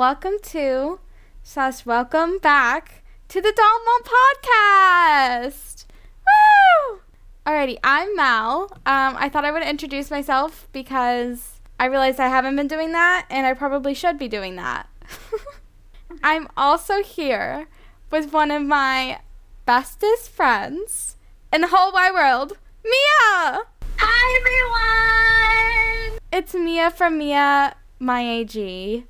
welcome to slash welcome back to the Doll Mom Podcast. Woo! Alrighty, I'm Mal. Um, I thought I would introduce myself because I realized I haven't been doing that, and I probably should be doing that. I'm also here with one of my bestest friends in the whole wide world, Mia. Hi everyone! It's Mia from Mia My AG.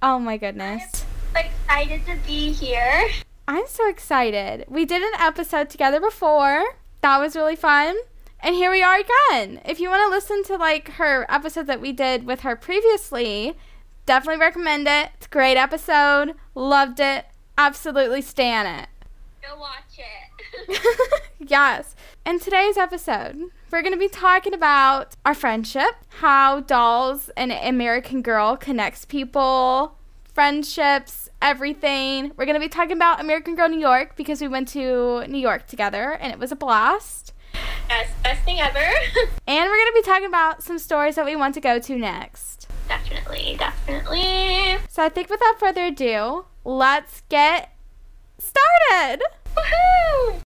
Oh my goodness. I'm excited to be here. I'm so excited. We did an episode together before. That was really fun. And here we are again. If you want to listen to like her episode that we did with her previously, definitely recommend it. It's a great episode. Loved it. Absolutely stan it. Go watch it. yes. In today's episode, we're going to be talking about our friendship, how Dolls and American Girl connects people, friendships, everything. We're going to be talking about American Girl New York because we went to New York together and it was a blast. yes, best thing ever. And we're going to be talking about some stores that we want to go to next. definitely, definitely. So I think without further ado, let's get started. Woohoo!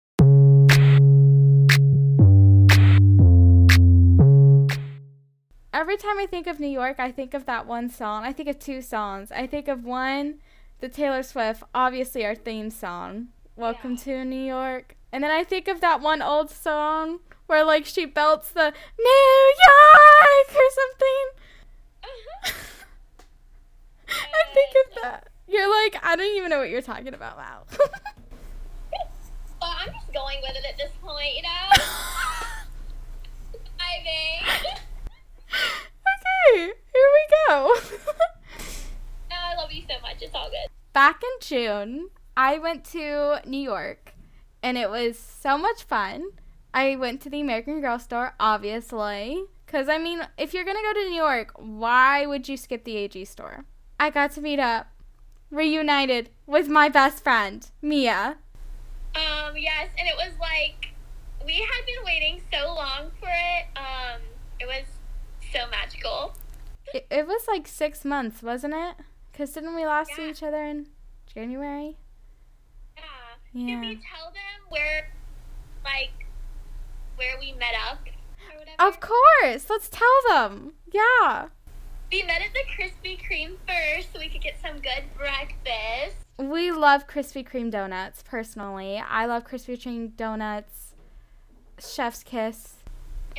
Every time I think of New York, I think of that one song. I think of two songs. I think of one, the Taylor Swift, obviously our theme song, Welcome Yeah. to New York. And then I think of that one old song where like she belts the New York or something. Uh-huh. I think of that. You're like, I don't even know what you're talking about, wow. Well, I'm just going with it at this point, you know? Vibing. Okay, here we go. No, I love you so much. It's all good. back in June, I went to New York and it was so much fun. I went to the American Girl store, obviously. Because, I mean, if you're going to go to New York, why would you skip the AG store? I got to meet up, reunited with my best friend, Mia. Um, yes, and it was like we had been waiting so long for it. Um, it was so magical. It, it was like six months, wasn't it? Because didn't we last see each other in January? Yeah. Yeah. Can we tell them where, like, where we met up or whatever? Of course! Let's tell them! Yeah! We met at the Krispy Kreme first, so we could get some good breakfast. We love Krispy Kreme donuts, personally. I love Krispy Kreme donuts. Chef's kiss.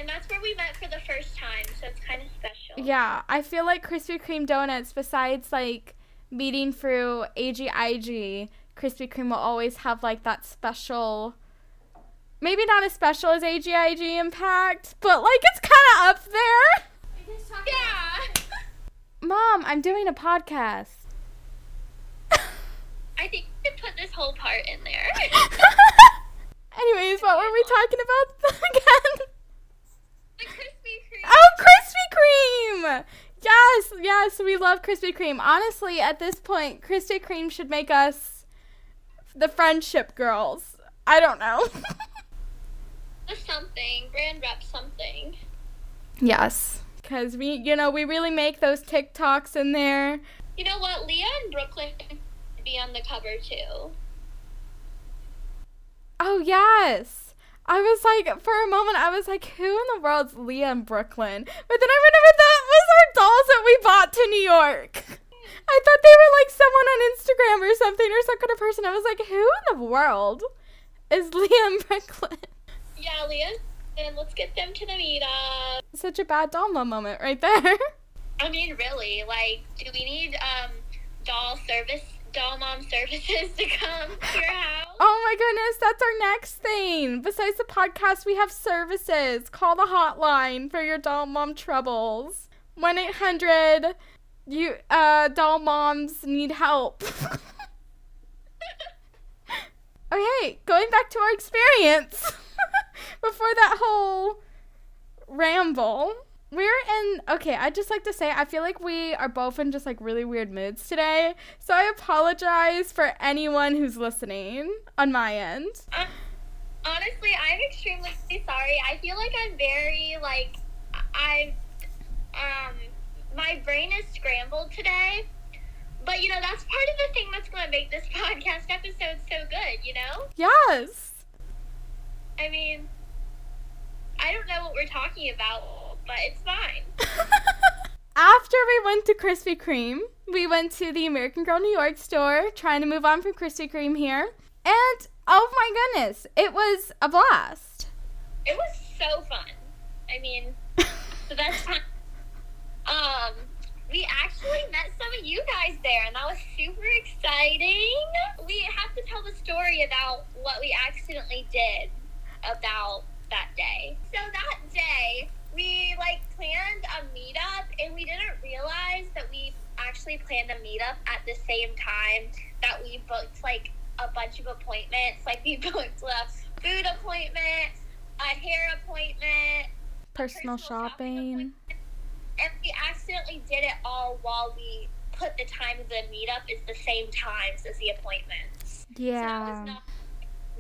And that's where we met for the first time, so it's kind of special. Yeah, I feel like Krispy Kreme donuts, besides like meeting through AGIG, Krispy Kreme will always have like that special. Maybe not as special as AGIG Impact, but like it's kind of up there. Yeah. Mom, I'm doing a podcast. I think we could put this whole part in there. Anyways, what were we talking about again? The Krispy Kreme. Oh, Krispy Kreme! Yes, yes, we love Krispy Kreme. Honestly, at this point, Krispy Kreme should make us the friendship girls. I don't know. The something. Brand rep something. yes, because we, you know, we really make those TikToks in there. You know what? Leah and Brooklyn be on the cover too. Oh, yes. I was like, for a moment, I was like, who in the world's Leah in Brooklyn? But then I remembered that was our dolls that we bought to New York. I thought they were like someone on Instagram or something or some kind of person. I was like, who in the world is Leah in Brooklyn? Yeah, Leah. And let's get them to the meetup. Such a bad doll moment right there. I mean, really, like, do we need um doll service, doll mom services to come to your house? Oh my goodness, that's our next thing. Besides the podcast, we have services. Call the hotline for your doll mom troubles. 1 800 you uh doll moms need help. okay, going back to our experience before that whole ramble. We're in okay, I'd just like to say I feel like we are both in just like really weird moods today. So I apologize for anyone who's listening on my end. Uh, honestly, I'm extremely sorry. I feel like I'm very like I um my brain is scrambled today. But you know, that's part of the thing that's going to make this podcast episode so good, you know? Yes. I mean, I don't know what we're talking about, but it's fine. After we went to Krispy Kreme, we went to the American Girl New York store, trying to move on from Krispy Kreme here. And oh my goodness, it was a blast. It was so fun. I mean, the best time. Um, we actually met some of you guys there, and that was super exciting. We have to tell the story about what we accidentally did about that day. So that day, we like planned a meetup, and we didn't realize that we actually planned a meetup at the same time that we booked like a bunch of appointments. Like we booked a food appointment, a hair appointment, Personal shopping. and we accidentally did it all while we put the time of the meetup is the same times as the appointments. So that Yeah. was not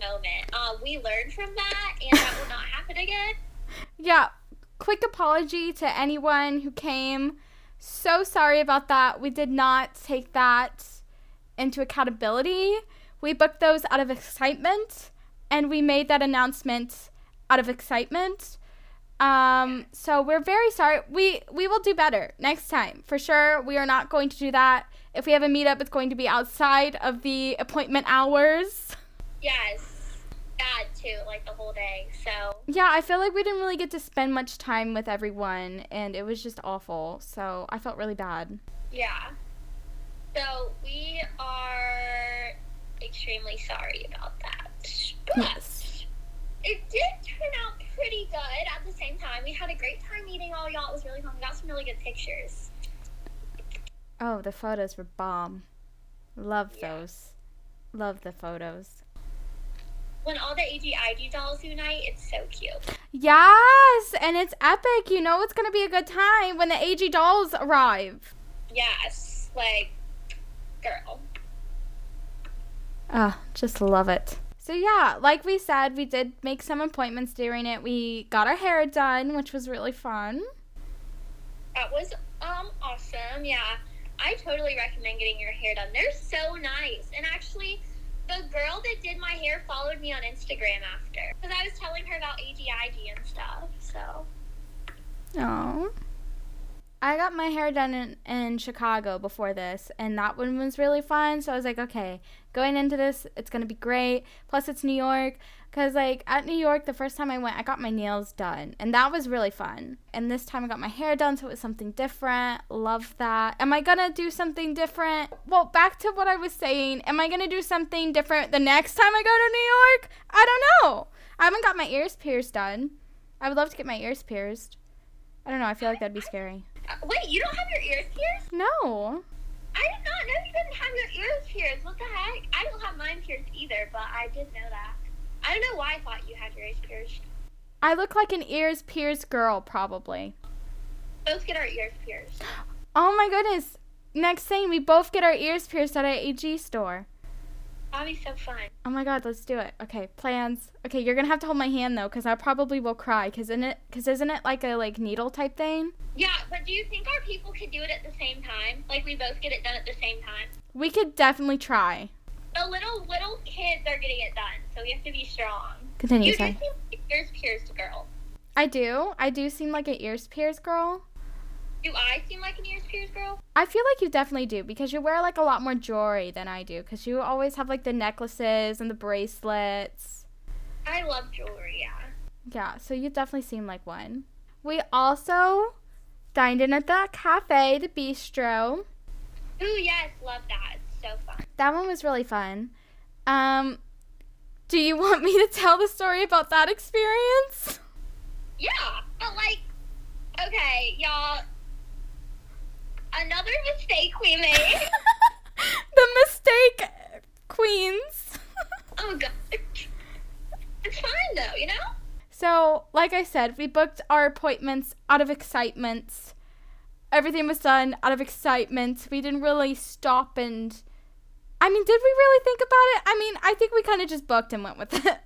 moment. Um, we learned from that, and that will not happen again. Yeah. Quick apology to anyone who came. So sorry about that. We did not take that into accountability. We booked those out of excitement and we made that announcement out of excitement. Um, so we're very sorry. We we will do better next time. For sure. We are not going to do that. If we have a meetup, it's going to be outside of the appointment hours. Yes, bad too, like the whole day. So Yeah, I feel like we didn't really get to spend much time with everyone, and it was just awful. So I felt really bad. yeah. So we are extremely sorry about that. But Yes. it did turn out pretty good at the same time. We had a great time meeting all y'all. It was really fun. We got some really good pictures. Oh, the photos were bomb. Love Yeah. those. Love the photos. When all the AGIG dolls unite, it's so cute. Yes, and it's epic. You know it's gonna be a good time when the AG dolls arrive. Yes, like, girl. Ah, just love it. So yeah, like we said, we did make some appointments during it. We got our hair done, which was really fun. That was um awesome. Yeah, I totally recommend getting your hair done. They're so nice. And actually, the girl that did my hair followed me on Instagram after because I was telling her about AGIG and stuff. So Oh. I got my hair done in, in Chicago before this, and that one was really fun. So I was like, okay, going into this, it's going to be great. Plus, it's New York. Because, like, at New York, the first time I went, I got my nails done, and that was really fun. And this time I got my hair done, so it was something different. Love that. Am I going to do something different? Well, back to what I was saying. Am I going to do something different the next time I go to New York? I don't know. I haven't got my ears pierced done. I would love to get my ears pierced. I don't know. I feel like that'd be scary. wait, you don't have your ears pierced? No. I did not know you didn't have your ears pierced. What the heck? I don't have mine pierced either, but I did know that. I don't know why I thought you had your ears pierced. I look like an ears pierced girl, probably. Both get our ears pierced. Oh my goodness. Next thing, we both get our ears pierced at a AG store. That'd be so fun. Oh my god, let's do it. Okay, plans. Okay, you're gonna have to hold my hand though, cause I probably will cry. Cause in it, cause isn't it like a like needle type thing? Yeah, but do you think our people could do it at the same time? Like we both get it done at the same time? We could definitely try. The little little kids are getting it done, so we have to be strong. Continue, You do seem like an ears pierced girl. I do. I do seem like an ears pierced girl. Do I seem like an ears pierced girl? I feel like you definitely do because you wear like a lot more jewelry than I do. Cause you always have like the necklaces and the bracelets. I love jewelry, yeah. Yeah, so you definitely seem like one. We also dined in at the cafe, the bistro. Ooh, yes, love that. So fun. That one was really fun. Um, do you want me to tell the story about that experience? Yeah, but like, okay, y'all. Another mistake we made. the mistake queens. oh god. It's fine though, you know. so, like I said, we booked our appointments out of excitement. Everything was done out of excitement. We didn't really stop and. I mean, did we really think about it? I mean, I think we kind of just booked and went with it.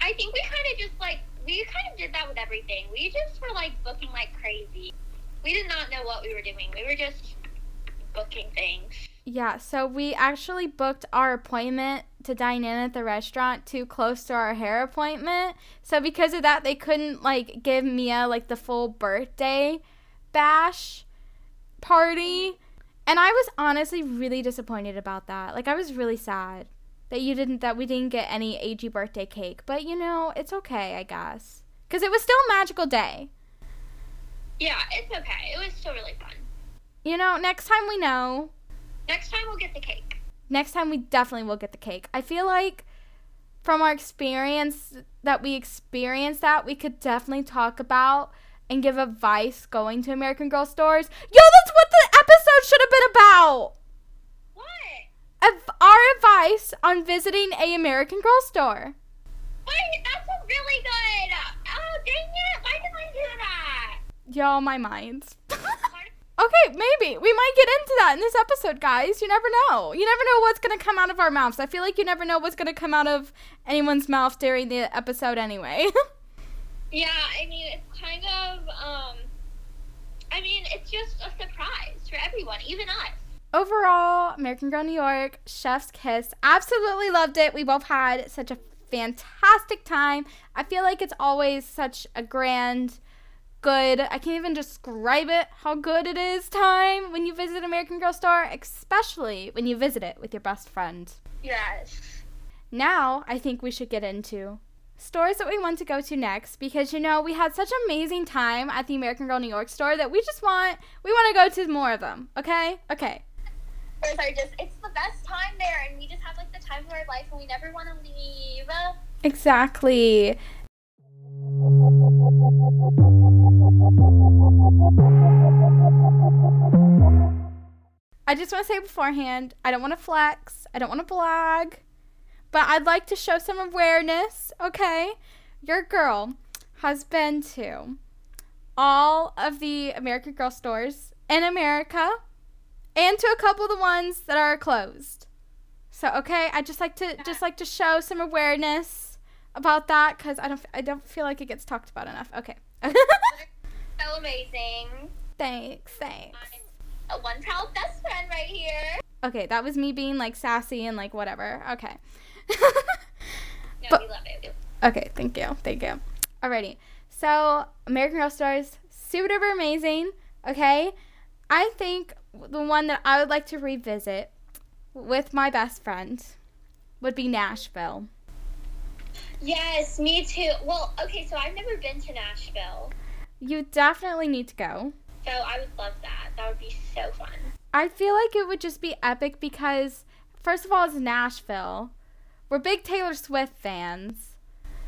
I think we kind of just like we kind of did that with everything. We just were like booking like crazy. We did not know what we were doing. We were just booking things. Yeah, so we actually booked our appointment to dine in at the restaurant too close to our hair appointment. So because of that, they couldn't like give Mia like the full birthday bash party. And I was honestly really disappointed about that. Like I was really sad that you didn't that we didn't get any AG birthday cake. But you know, it's okay, I guess. Cuz it was still a magical day. Yeah, it's okay. It was still really fun. You know, next time we know, Next time we'll get the cake. next time we definitely will get the cake. I feel like from our experience that we experienced that, we could definitely talk about and give advice going to American Girl stores. Yo, that's what the should have been about. What? Our advice on visiting a American Girl store. Wait, that's a really good. Oh, dang it. Why did I do that? Y'all, my minds. okay, maybe. We might get into that in this episode, guys. You never know. You never know what's going to come out of our mouths. I feel like you never know what's going to come out of anyone's mouth during the episode anyway. Yeah, I mean, it's kind of, um, I mean, it's just a surprise for everyone, even us. Overall, American Girl New York, Chef's Kiss. Absolutely loved it. We both had such a fantastic time. I feel like it's always such a grand, good, I can't even describe it how good it is time when you visit American Girl store, especially when you visit it with your best friend. Yes. Now, I think we should get into stores that we want to go to next because you know we had such amazing time at the American Girl New York store that we just want we want to go to more of them. Okay? Okay. Stores are just, it's the best time there, and we just have, like, the time of our life, and we never want to leave. Exactly. I just want to say beforehand, I don't want to flex, I don't want to brag, but I'd like to show some awareness, okay? Your girl has been to all of the American Girl stores in America and to a couple of the ones that are closed. So, okay, I just like to just like to show some awareness about that cuz I don't I don't feel like it gets talked about enough. Okay. So amazing. thanks, thanks. I'm a one proud best friend right here. Okay, that was me being like sassy and like whatever. Okay. No, But- we love it. Okay, thank you. Thank you. Alrighty. So, American Girl Stars, super duper amazing. Okay. I think the one that I would like to revisit with my best friend would be Nashville. Yes, me too. Well, okay, so I've never been to Nashville, You definitely need to go. so I would love that. That would be so fun. I feel like it would just be epic because, first of all, it's Nashville. We're big Taylor Swift fans.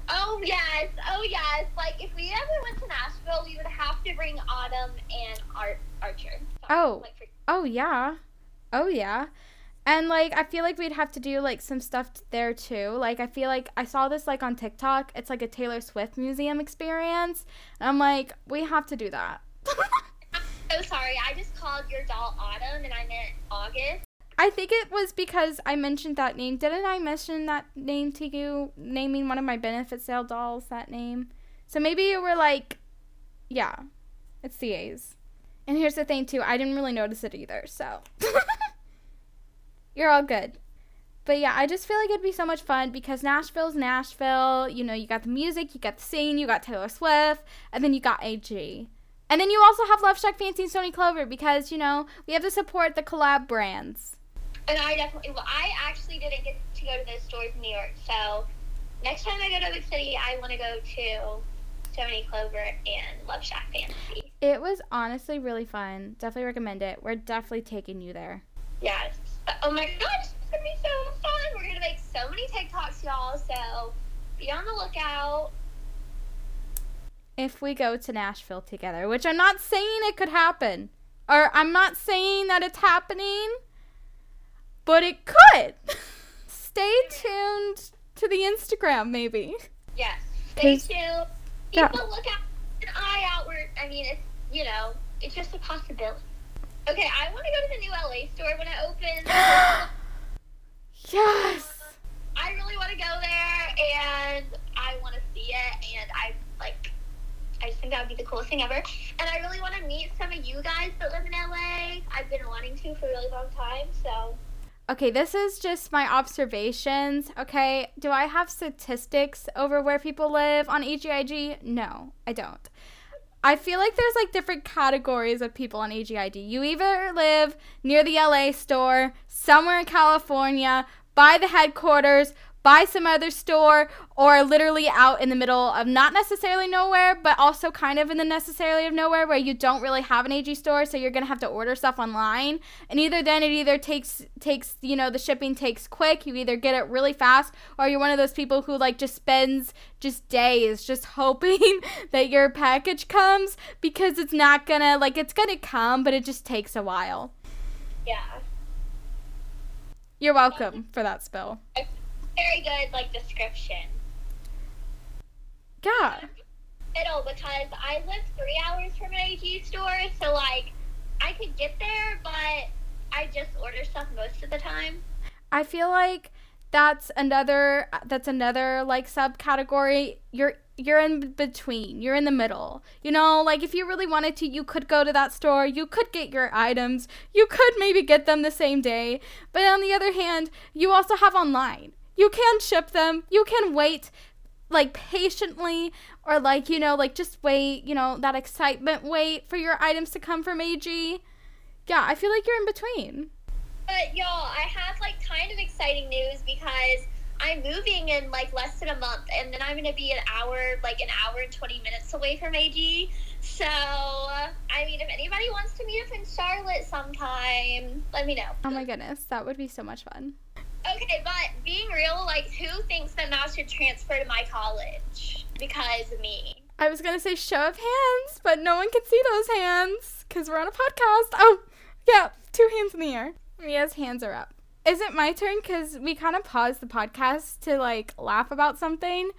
Oh yes, oh yes. Like if we ever went to Nashville, we would have to bring Autumn and Art Archer. Oh. Like for- Oh, yeah. Oh, yeah. And like I feel like we'd have to do like some stuff there too. Like I feel like I saw this like on TikTok. It's like a Taylor Swift museum experience. And I'm like, we have to do that. I'm so sorry, I just called your doll Autumn and I meant August. I think it was because I mentioned that name. Didn't I mention that name to you? Naming one of my benefit sale dolls that name. So maybe you were like, yeah, it's the A's. And here's the thing too, I didn't really notice it either. So you're all good. But yeah, I just feel like it'd be so much fun because Nashville's Nashville. You know, you got the music, you got the scene, you got Taylor Swift, and then you got AG. And then you also have Love Shack Fancy and Stoney Clover because, you know, we have to support the collab brands. And I definitely, well, I actually didn't get to go to those stores in New York. So next time I go to Big City, I want to go to Stoney Clover and Love Shack Fantasy. It was honestly really fun. Definitely recommend it. We're definitely taking you there. Yes. Oh my gosh, it's gonna be so fun. We're gonna make so many TikToks, y'all. So be on the lookout. If we go to Nashville together, which I'm not saying it could happen, or I'm not saying that it's happening, but it could. Stay tuned to the Instagram, maybe. Yes. Stay Please. tuned. Yeah. Keep a lookout, an eye out. Where I mean, it's you know, it's just a possibility. Okay, I want to go to the new LA store when it opens. Yes. I really want to go there, and I want to see it, and I like. I just think that would be the coolest thing ever. And I really want to meet some of you guys that live in LA. I've been wanting to for a really long time, so. Okay, this is just my observations. Okay, do I have statistics over where people live on AGIG? No, I don't. I feel like there's like different categories of people on AGIG. You either live near the LA store, somewhere in California, by the headquarters, by some other store or literally out in the middle of not necessarily nowhere, but also kind of in the necessarily of nowhere where you don't really have an AG store, so you're gonna have to order stuff online. And either then it either takes takes you know the shipping takes quick, you either get it really fast, or you're one of those people who like just spends just days just hoping that your package comes because it's not gonna like it's gonna come, but it just takes a while. Yeah. You're welcome for that spill very good like description. Yeah. Um, middle because I live three hours from an AG store, so like I could get there, but I just order stuff most of the time. I feel like that's another that's another like subcategory. You're you're in between. You're in the middle. You know, like if you really wanted to, you could go to that store. You could get your items. You could maybe get them the same day. But on the other hand, you also have online you can ship them. You can wait like patiently or like, you know, like just wait, you know, that excitement wait for your items to come from AG. Yeah, I feel like you're in between. But y'all, I have like kind of exciting news because I'm moving in like less than a month and then I'm going to be an hour, like an hour and 20 minutes away from AG. So, I mean, if anybody wants to meet up in Charlotte sometime, let me know. Oh my goodness, that would be so much fun. Okay, but being real, like, who thinks that Mal should transfer to my college? Because of me. I was gonna say show of hands, but no one can see those hands because we're on a podcast. Oh, yeah, two hands in the air. Mia's hands are up. Is it my turn? Because we kind of paused the podcast to like laugh about something,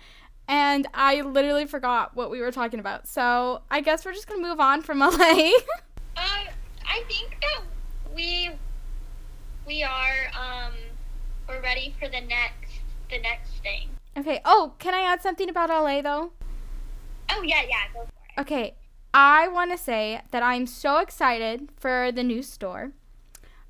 and I literally forgot what we were talking about. So I guess we're just gonna move on from LA. um, I think that we we are um we're ready for the next the next thing. Okay. Oh, can I add something about LA though? Oh yeah, yeah, go for it. Okay. I want to say that I'm so excited for the new store.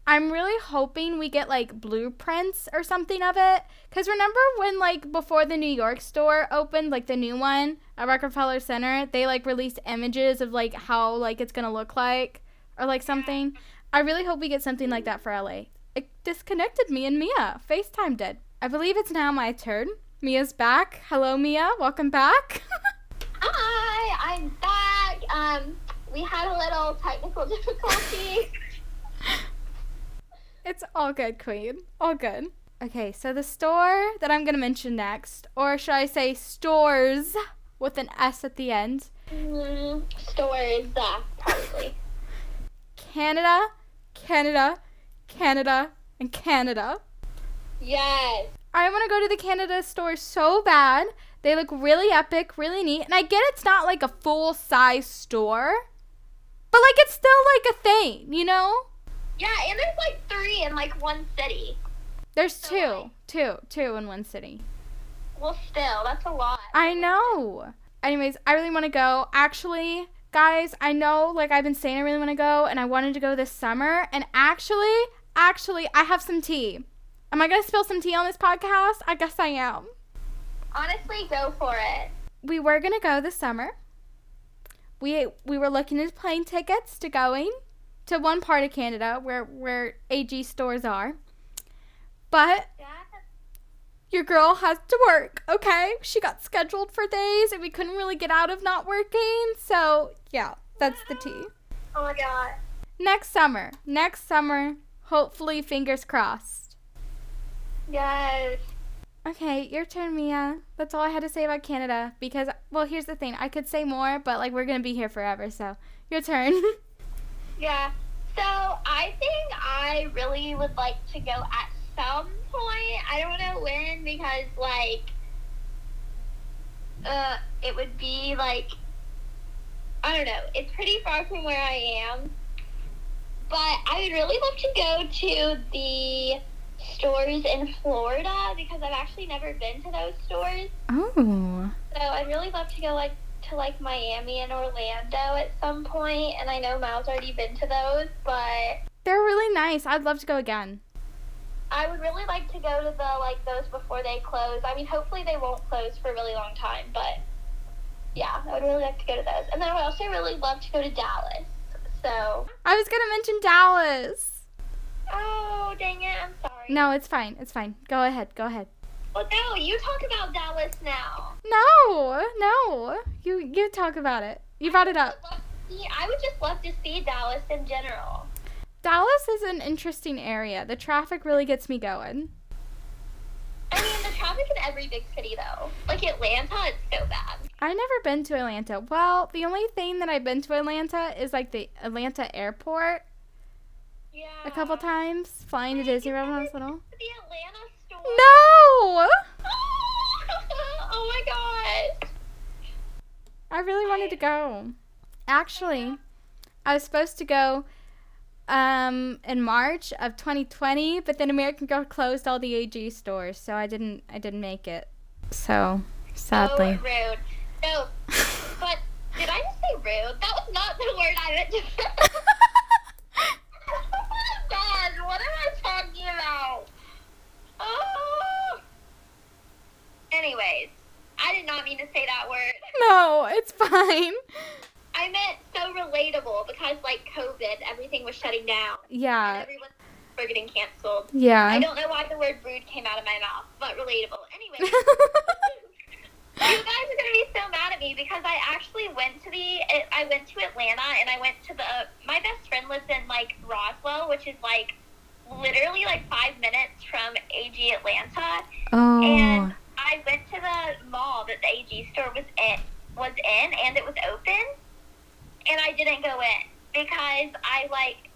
I'm really hoping we get like blueprints or something of it. Cause remember when like before the New York store opened, like the new one at Rockefeller Center, they like released images of like how like it's gonna look like or like something. I really hope we get something like mm-hmm. that for LA it disconnected me and Mia. FaceTime did. I believe it's now my turn. Mia's back. Hello, Mia. Welcome back. Hi, I'm back. Um, we had a little technical difficulty. it's all good, Queen. All good. Okay, so the store that I'm going to mention next, or should I say stores with an S at the end? Mm, stores, uh, probably. Canada, Canada, Canada, and Canada. Yes. I want to go to the Canada store so bad. They look really epic, really neat. And I get it's not like a full size store, but like it's still like a thing, you know? Yeah, and there's like three in like one city. There's so two, like, two, two in one city. Well, still, that's a lot. I know. Anyways, I really want to go. Actually, guys, I know like I've been saying I really want to go and I wanted to go this summer and actually Actually, I have some tea. Am I gonna spill some tea on this podcast? I guess I am. Honestly, go for it. We were gonna go this summer. We we were looking at plane tickets to going to one part of Canada where where AG stores are. But your girl has to work, okay? She got scheduled for days and we couldn't really get out of not working. So, yeah, that's the tea. Oh my god. Next summer. Next summer, Hopefully, fingers crossed. Yes. Okay, your turn, Mia. That's all I had to say about Canada. Because, well, here's the thing. I could say more, but, like, we're going to be here forever. So, your turn. yeah. So, I think I really would like to go at some point. I don't know when, because, like, uh, it would be, like, I don't know. It's pretty far from where I am. But I would really love to go to the stores in Florida because I've actually never been to those stores. Oh. So I'd really love to go like to like Miami and Orlando at some point, and I know Mal's already been to those, but They're really nice. I'd love to go again. I would really like to go to the like those before they close. I mean, hopefully they won't close for a really long time, but yeah, I would really like to go to those. And then I would also really love to go to Dallas. So, I was gonna mention Dallas. oh dang it, I'm sorry. No, it's fine. It's fine. Go ahead. Go ahead. Well, no, you talk about Dallas now. No, no. You you talk about it. You brought it up. I would love to see- I would just love to see Dallas in general. Dallas is an interesting area. The traffic really gets me going. I mean, the traffic in every big city though, like Atlanta, it's so bad. I've never been to Atlanta. Well, the only thing that I've been to Atlanta is like the Atlanta airport Yeah. a couple times, flying to Disney World when I was little. The Atlanta store. No! oh my god. I really wanted to go. Actually, I was supposed to go um in March of 2020, but then American Girl closed all the AG stores, so I didn't I didn't make it. So, sadly. Oh, rude. No, but did I just say rude? That was not the word I meant to say. God, what am I talking about? Oh. Anyways, I did not mean to say that word. no, it's fine. I meant so relatable because, like, COVID, everything was shutting down. And Yeah. everyone were getting canceled. Yeah. I don't know why the word rude came out of my mouth, but relatable. Anyway, you guys are gonna be so mad at me because I actually went to the I went to Atlanta and I went to the my best friend lives in like Roswell, which is like literally like five minutes from AG Atlanta, oh. and I went to the mall that the AG store was in was in, and it was open, and I didn't go in because I like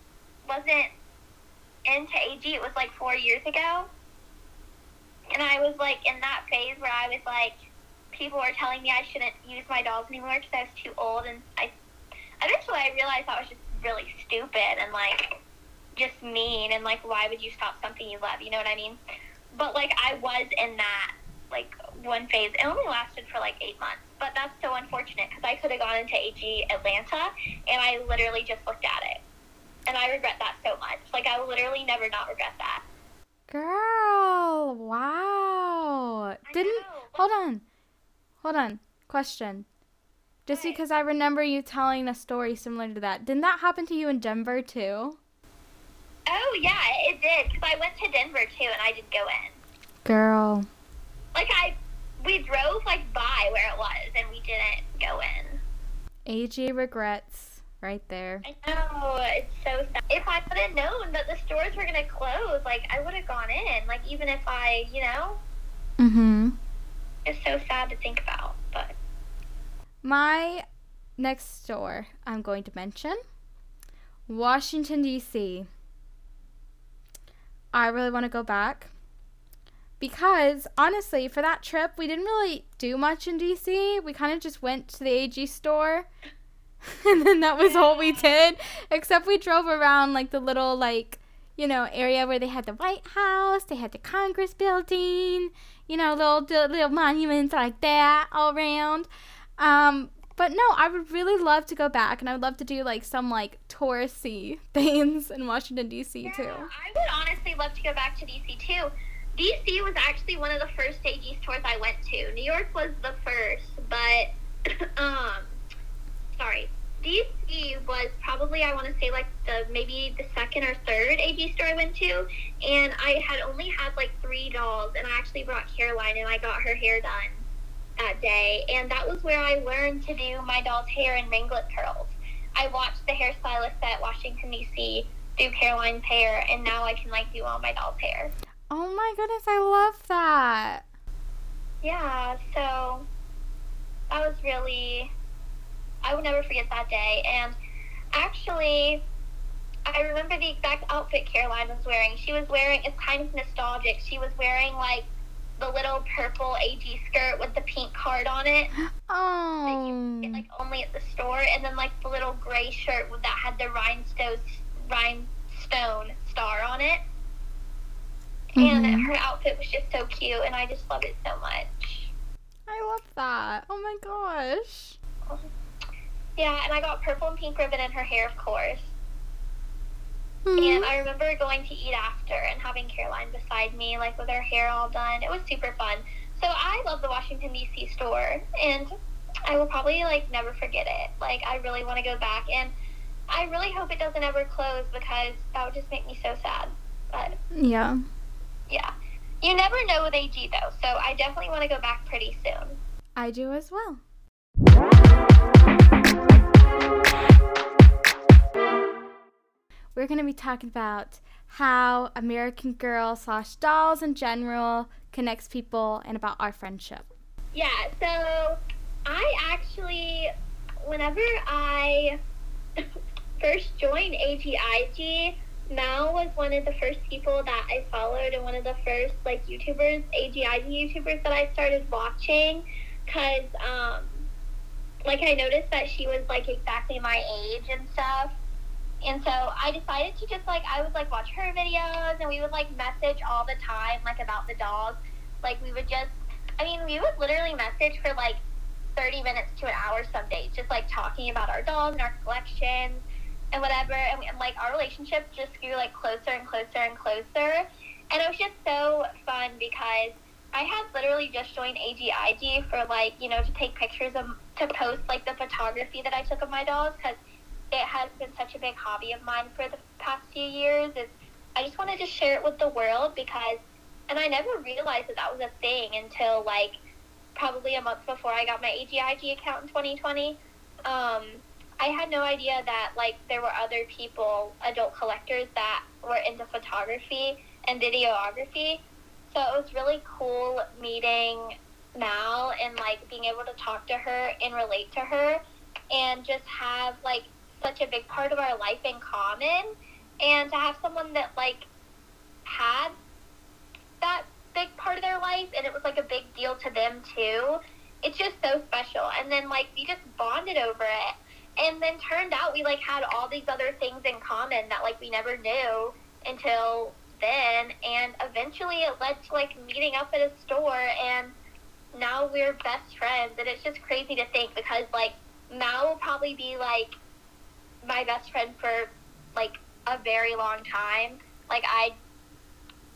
wasn't into AG. It was like four years ago, and I was like in that phase where I was like, people were telling me I shouldn't use my dolls anymore because I was too old, and I eventually I realized that was just really stupid and like just mean and like why would you stop something you love? You know what I mean? But like I was in that like one phase. It only lasted for like eight months, but that's so unfortunate because I could have gone into AG Atlanta and I literally just looked at it, and I regret that so much. Like I will literally never not regret that. Girl, wow. I Didn't know. hold on. Hold on. Question. Just What? because I remember you telling a story similar to that. Didn't that happen to you in Denver too? Oh yeah, it did because I went to Denver too and I didn't go in. Girl. Like I, we drove like by where it was and we didn't go in. AG regrets right there. I know it's so sad. If I would have known that the stores were gonna close, like I would have gone in. Like even if I, you know, Mm-hmm. it's so sad to think about. But My next store I'm going to mention Washington, D.C. I really want to go back because honestly, for that trip, we didn't really do much in D.C. We kind of just went to the AG store. and then that was all we did, except we drove around like the little like you know area where they had the White House, they had the Congress building, you know little little monuments like that all around. Um, but no, I would really love to go back, and I would love to do like some like touristy things in Washington D.C. too. I would honestly love to go back to DC too. DC was actually one of the first AG stores I went to. New York was the first, but um, sorry, DC was probably I want to say like the maybe the second or third AG store I went to, and I had only had like three dolls, and I actually brought Caroline, and I got her hair done that day, and that was where I learned to do my doll's hair in ringlet curls. I watched the hairstylist at Washington D.C. do Caroline's hair, and now I can like do all my doll's hair. Oh my goodness, I love that. Yeah, so that was really I will never forget that day. And actually, I remember the exact outfit Caroline was wearing. She was wearing it's kind of nostalgic. She was wearing like the little purple AG skirt with the pink card on it. Oh. It, like only at the store, and then like the little gray shirt that had the rhinestone rhinestone star on it. Mhm. And her outfit was just so cute, and I just love it so much. I love that. Oh my gosh. Yeah, and I got purple and pink ribbon in her hair, of course. Hmm. And I remember going to eat after and having Caroline beside me, like with her hair all done. It was super fun. So I love the Washington D.C. store, and I will probably like never forget it. Like I really want to go back, and I really hope it doesn't ever close because that would just make me so sad. But Yeah. Yeah, you never know with AG though, so I definitely want to go back pretty soon. I do as well. We're going to be talking about how American Girl slash dolls in general connects people and about our friendship. Yeah, so I actually, whenever I first joined AGIG, Mal was one of the first people that I followed and one of the first like YouTubers, AGIG YouTubers that I started watching because um, like I noticed that she was like exactly my age and stuff. And so I decided to just like I would like watch her videos and we would like message all the time like about the dogs. Like we would just I mean we would literally message for like 30 minutes to an hour some days just like talking about our dogs and our collections and whatever and, we, and like our relationship just grew like closer and closer and closer and it was just so fun because I had literally just joined AGIG for like you know to take pictures of to post like the photography that I took of my dogs because it has been such a big hobby of mine for the past few years. Is I just wanted to share it with the world because, and I never realized that that was a thing until like probably a month before I got my AGIG account in 2020. Um, I had no idea that like there were other people, adult collectors that were into photography and videography. So it was really cool meeting Mal and like being able to talk to her and relate to her and just have like such a big part of our life in common. And to have someone that like had that big part of their life and it was like a big deal to them too it's just so special. And then like we just bonded over it and then turned out we like had all these other things in common that like we never knew until then and eventually it led to like meeting up at a store and now we're best friends and it's just crazy to think because like Mal will probably be like my best friend for like a very long time. Like I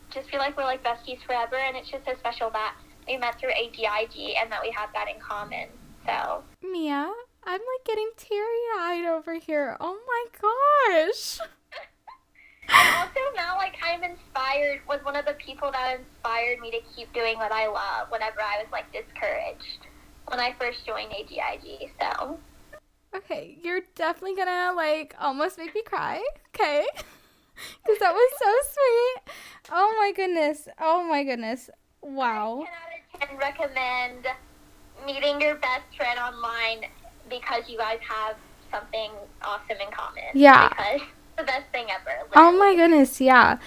just feel like we're like besties forever and it's just so special that we met through AGIG and that we have that in common. So Mia, I'm like getting teary eyed over here. Oh my gosh. and also now like I'm inspired was one of the people that inspired me to keep doing what I love whenever I was like discouraged when I first joined AGIG. So Okay, you're definitely gonna like almost make me cry. Okay. Because that was so sweet. Oh my goodness. Oh my goodness. Wow. 10 out of 10 recommend meeting your best friend online because you guys have something awesome in common. Yeah. Because the best thing ever. Oh my goodness, yeah.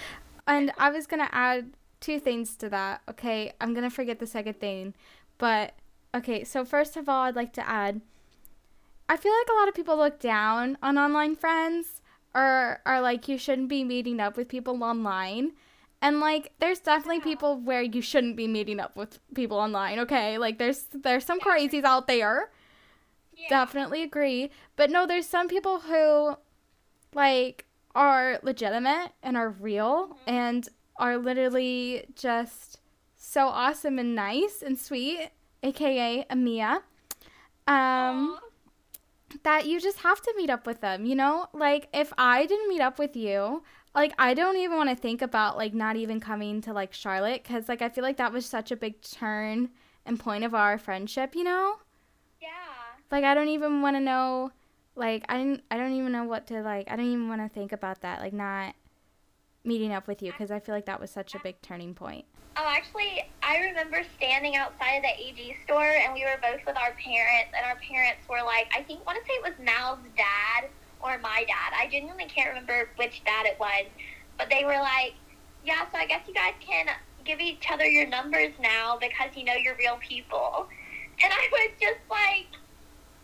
And I was gonna add two things to that. Okay, I'm gonna forget the second thing. But okay, so first of all, I'd like to add I feel like a lot of people look down on online friends or are like you shouldn't be meeting up with people online. And like there's definitely people where you shouldn't be meeting up with people online, okay? Like there's there's some crazies out there. Yeah. Definitely agree. But no, there's some people who like are legitimate and are real and are literally just so awesome and nice and sweet, aka Amia. Um that you just have to meet up with them, you know? Like if I didn't meet up with you, like I don't even want to think about like not even coming to like Charlotte cuz like I feel like that was such a big turn and point of our friendship, you know? Like I don't even want to know like I didn't I don't even know what to like I don't even want to think about that like not meeting up with you cuz I feel like that was such a big turning point. Oh, actually, I remember standing outside of the AG store, and we were both with our parents, and our parents were like, I think, want to say it was Mal's dad or my dad. I genuinely can't remember which dad it was, but they were like, yeah, so I guess you guys can give each other your numbers now because you know you're real people. And I was just like,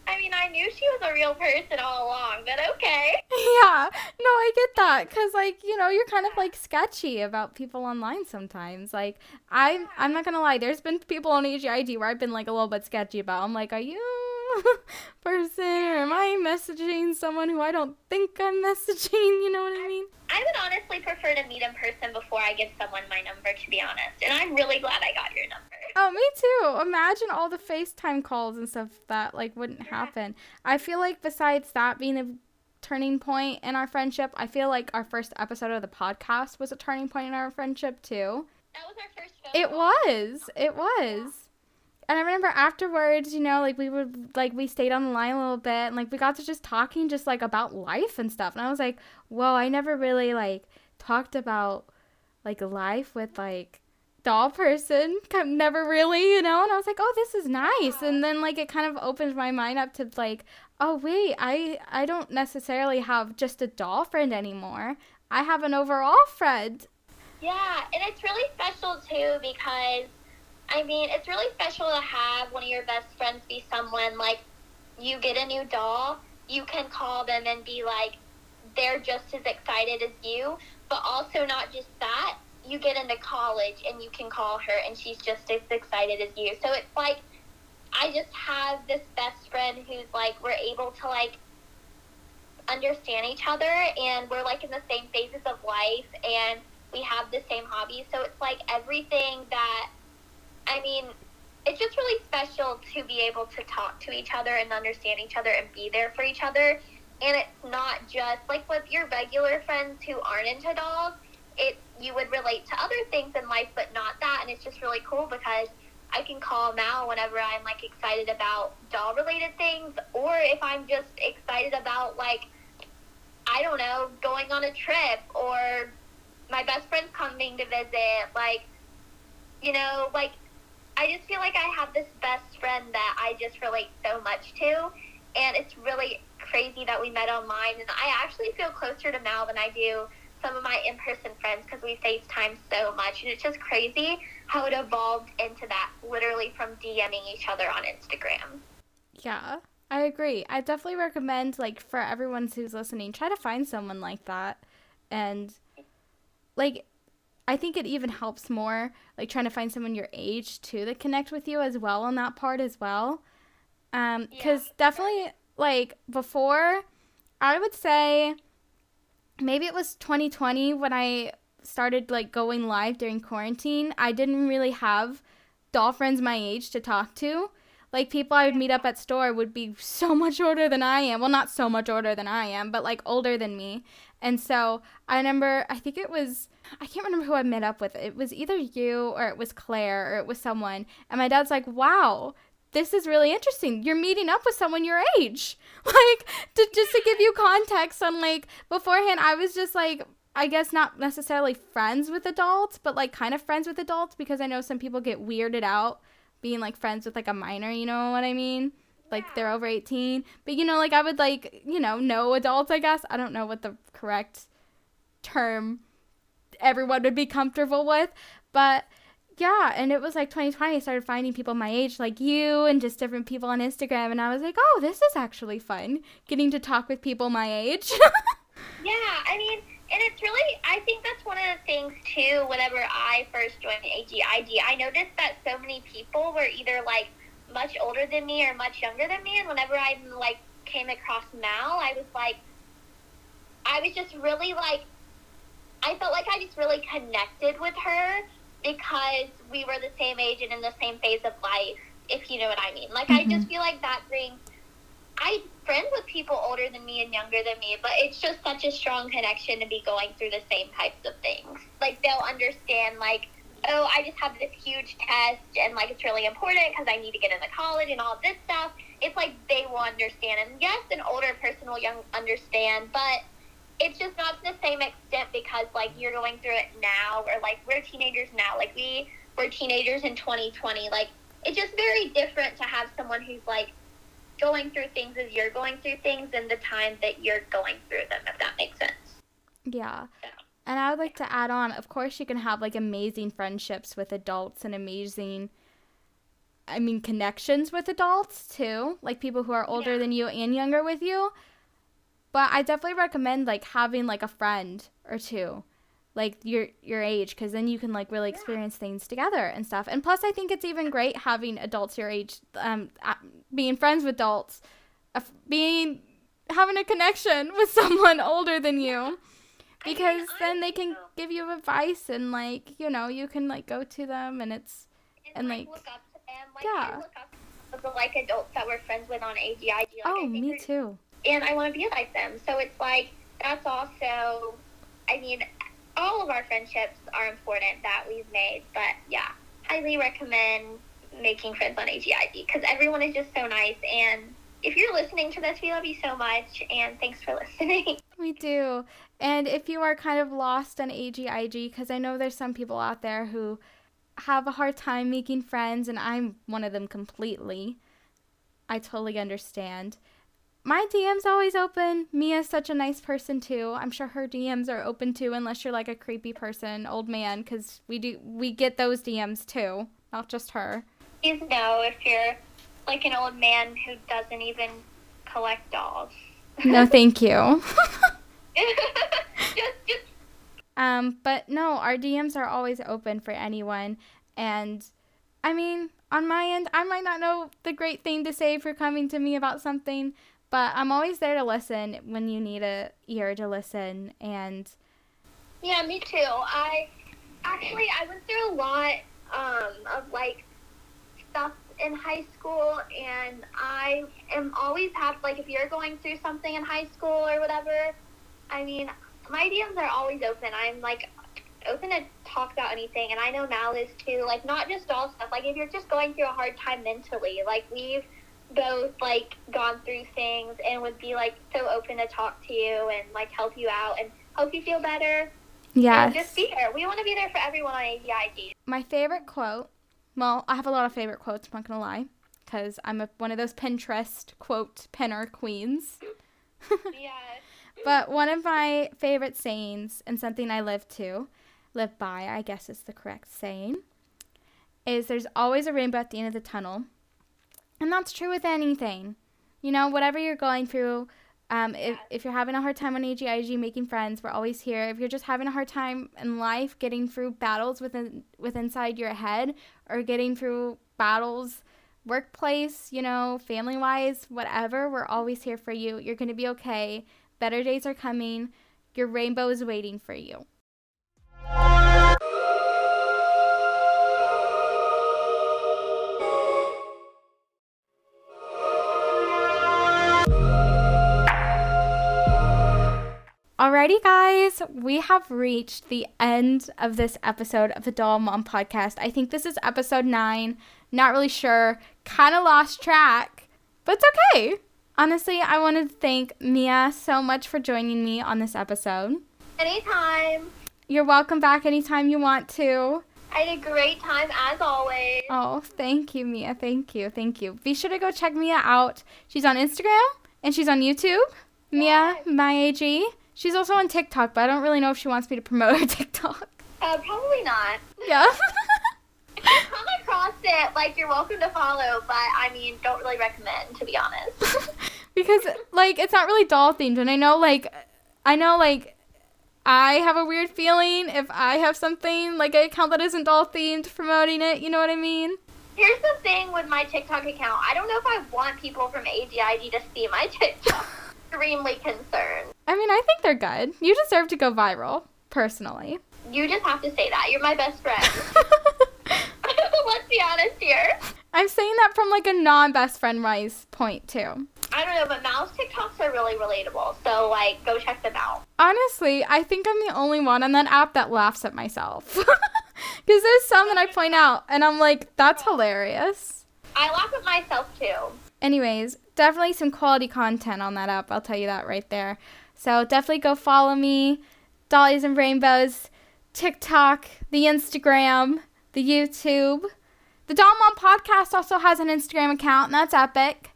I mean, I knew she was a real person all along, but okay. Yeah, no, I get that because, like, you know, you're kind of like sketchy about people online sometimes. Like, I'm, I'm not gonna lie. There's been people on AGIG where I've been like a little bit sketchy about. I'm like, are you, person or am I messaging someone who I don't think I'm messaging? You know what I mean? I would honestly prefer to meet in person before I give someone my number, to be honest. And I'm really glad I got your number. Oh, me too. Imagine all the FaceTime calls and stuff that like wouldn't happen. I feel like besides that being a turning point in our friendship, I feel like our first episode of the podcast was a turning point in our friendship too. That was our first It was. It was. And I remember afterwards, you know, like we would like we stayed on the line a little bit and like we got to just talking just like about life and stuff. And I was like, whoa, I never really like talked about like life with like doll person. Never really, you know. And I was like, oh, this is nice. And then like it kind of opened my mind up to like, oh wait, I I don't necessarily have just a doll friend anymore. I have an overall friend. Yeah, and it's really special too because, I mean, it's really special to have one of your best friends be someone like you get a new doll, you can call them and be like, they're just as excited as you, but also not just that, you get into college and you can call her and she's just as excited as you. So it's like, I just have this best friend who's like, we're able to like understand each other and we're like in the same phases of life and we have the same hobbies. So it's like everything that, I mean, it's just really special to be able to talk to each other and understand each other and be there for each other. And it's not just like with your regular friends who aren't into dolls, it's you would relate to other things in life, but not that. And it's just really cool because I can call now whenever I'm like excited about doll related things, or if I'm just excited about like, I don't know, going on a trip or my best friend's coming to visit. Like, you know, like I just feel like I have this best friend that I just relate so much to, and it's really crazy that we met online. And I actually feel closer to Mal than I do some of my in-person friends because we FaceTime so much, and it's just crazy how it evolved into that, literally from DMing each other on Instagram. Yeah, I agree. I definitely recommend like for everyone who's listening, try to find someone like that. And like I think it even helps more like trying to find someone your age too that connect with you as well on that part as well. Um cuz Yeah. definitely like before I would say maybe it was 2020 when I started like going live during quarantine. I didn't really have doll friends my age to talk to. Like people I would meet up at store would be so much older than I am. Well, not so much older than I am, but like older than me. And so I remember, I think it was, I can't remember who I met up with. It was either you or it was Claire or it was someone. And my dad's like, wow, this is really interesting. You're meeting up with someone your age. Like, to, just to give you context on like, beforehand, I was just like, I guess not necessarily friends with adults, but like kind of friends with adults because I know some people get weirded out being like friends with like a minor, you know what I mean? Like they're over 18. But you know, like I would like, you know, know adults, I guess. I don't know what the correct term everyone would be comfortable with, but yeah, and it was like 2020 I started finding people my age like you and just different people on Instagram and I was like, "Oh, this is actually fun getting to talk with people my age." Yeah, I mean, and it's really, I think that's one of the things too. Whenever I first joined AGIG I noticed that so many people were either like much older than me or much younger than me. And whenever I like came across Mal, I was like, I was just really like, I felt like I just really connected with her because we were the same age and in the same phase of life, if you know what I mean. Like, I just mm-hmm. feel like that brings, I'm friends with people older than me and younger than me, but it's just such a strong connection to be going through the same types of things. Like, they'll understand, like, oh, I just have this huge test and, like, it's really important because I need to get into college and all this stuff. It's like they will understand. And yes, an older person will young understand, but it's just not to the same extent because like you're going through it now or like we're teenagers now like we were teenagers in 2020 like it's just very different to have someone who's like going through things as you're going through things and the time that you're going through them if that makes sense Yeah. And I would like to add on, of course, you can have like amazing friendships with adults and amazing, I mean, connections with adults too, like people who are older Yeah. than you and younger with you. But I definitely recommend like having like a friend or two like your your age because then you can like really experience things together and stuff and plus i think it's even great having adults your age um being friends with adults being having a connection with someone older than you because I mean, then they can know. give you advice and like you know you can like go to them and it's and, like, like- look up to them. Like Yeah. I look up the like adults that we're friends with on AGIG. Like, oh me too And I want to be like them. So it's like that's also. I mean, all of our friendships are important that we've made. But yeah, highly recommend making friends on AGIG because everyone is just so nice. And if you're listening to this, we love you so much. And thanks for listening. We do. And if you are kind of lost on AGIG, because I know there's some people out there who have a hard time making friends, and I'm one of them completely. I totally understand. My DM's always open. Mia's such a nice person too. I'm sure her DMs are open too, unless you're like a creepy person, old man, because we do we get those DMs too, not just her. Please know if you're like an old man who doesn't even collect dolls. No, thank you. just, just Um, but no, our DMs are always open for anyone. And I mean, on my end, I might not know the great thing to say for coming to me about something, but I'm always there to listen when you need a ear to listen. And Yeah, me too. I actually I went through a lot um, of like stuff in high school, and I am always happy. Like if you're going through something in high school or whatever, I mean, my DMs are always open. I'm like open to talk about anything, and I know Mal is too. Like not just all stuff. Like if you're just going through a hard time mentally, like we've both like gone through things and would be like so open to talk to you and like help you out and help you feel better. And just be there. We want to be there for everyone on AGIG. my favorite quote well, I have a lot of favorite quotes, I'm not going to lie, because I'm a, one of those Pinterest quote penner queens. yeah. But one of my favorite sayings and something I live to, live by, I guess is the correct saying, is there's always a rainbow at the end of the tunnel. And that's true with anything. You know, whatever you're going through, um, if, if you're having a hard time on AGIG making friends, we're always here. If you're just having a hard time in life getting through battles within with inside your head or getting through battles workplace, you know, family wise, whatever, we're always here for you. You're to be okay. Better days are coming. Your rainbow is waiting for you. Alrighty, guys, we have reached the end of this episode of the Doll Mom podcast. I think this is episode nine. Not really sure. Kind of lost track, but it's okay. Honestly, I wanted to thank Mia so much for joining me on this episode. Anytime. You're welcome back anytime you want to. I had a great time as always. Oh, thank you, Mia. Thank you. Thank you. Be sure to go check Mia out. She's on Instagram and she's on YouTube. Mia, my AG. She's also on TikTok, but I don't really know if she wants me to promote her TikTok. Uh, probably not. Yeah. If you come across it, like you're welcome to follow, but I mean, don't really recommend to be honest. because like it's not really doll themed and I know like I know like I have a weird feeling if I have something like an account that isn't doll themed promoting it, you know what I mean? Here's the thing with my TikTok account. I don't know if I want people from AGIG to see my TikTok. Extremely concerned. I mean, I think they're good. You deserve to go viral, personally. You just have to say that. You're my best friend. Let's be honest here. I'm saying that from like a non-best friend wise point too. I don't know, but Mal's TikToks are really relatable. So, like, go check them out. Honestly, I think I'm the only one on that app that laughs at myself. Because there's some that I point out, and I'm like, that's hilarious. I laugh at myself too. Anyways, definitely some quality content on that app. I'll tell you that right there. So definitely go follow me, Dollies and Rainbows, TikTok, the Instagram, the YouTube. The Doll Mom Podcast also has an Instagram account, and that's epic.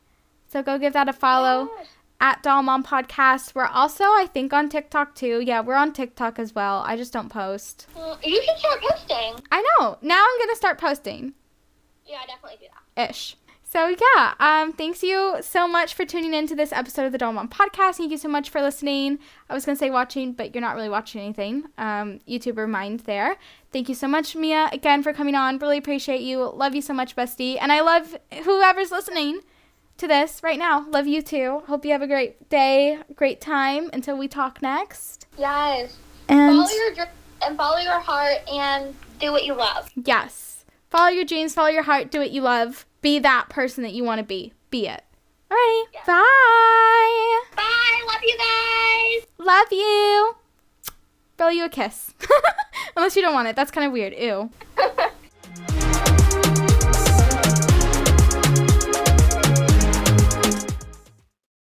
So go give that a follow oh Gosh. at Doll Mom Podcast. We're also, I think, on TikTok too. Yeah, we're on TikTok as well. I just don't post. Well, you should start posting. I know. Now I'm gonna start posting. Yeah, I definitely do that. ish. So yeah, um, thanks you so much for tuning in to this episode of the Doll Mom Podcast. Thank you so much for listening. I was gonna say watching, but you're not really watching anything. Um, YouTuber mind there. Thank you so much, Mia, again for coming on. Really appreciate you. Love you so much, bestie. And I love whoever's listening to this right now. Love you too. Hope you have a great day, great time until we talk next. Yes. And Follow your dreams and follow your heart and do what you love. yes, follow your dreams, follow your heart, do what you love. Be that person that you want to be. Be it. Alrighty. Yeah. Bye. Bye. Love you guys. Love you. Blow you a kiss. Unless you don't want it. That's kind of weird. Ew.